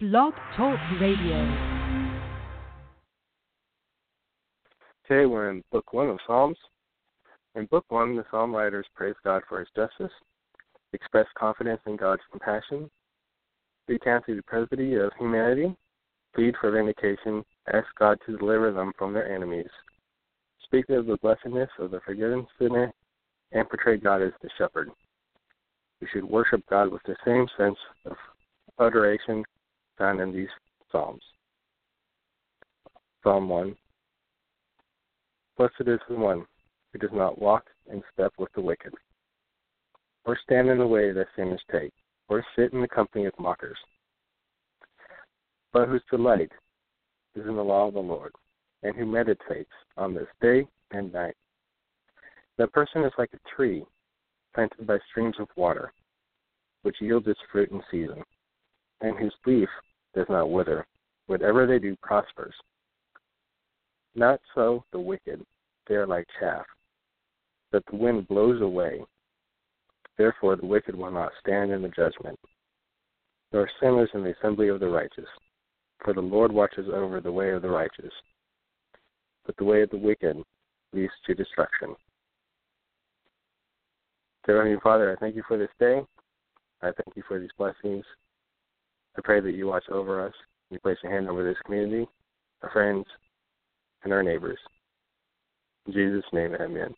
Blog Talk Radio. Today we're in Book 1 of Psalms. In Book 1, the psalm writers praise God for his justice, express confidence in God's compassion, recount the depravity of humanity, plead for vindication, ask God to deliver them from their enemies, speak of the blessedness of the forgiven sinner, and portray God as the shepherd. We should worship God with the same sense of adoration found in these Psalms. Psalm 1 Blessed is the one who does not walk in step with the wicked, or stand in the way that sinners take, or sit in the company of mockers, but whose delight is in the law of the Lord, and who meditates on this day and night. That person is like a tree planted by streams of water, which yields its fruit in season, and whose leaf does not wither. Whatever they do prospers. Not so the wicked, they are like chaff, that the wind blows away. Therefore the wicked will not stand in the judgment, nor sinners in the assembly of the righteous. For the Lord watches over the way of the righteous, but the way of the wicked leads to destruction. Dear Heavenly Father, I thank you for this day. I thank you for these blessings. I pray that you watch over us. You place a hand over this community, our friends, and our neighbors. In Jesus' name, amen.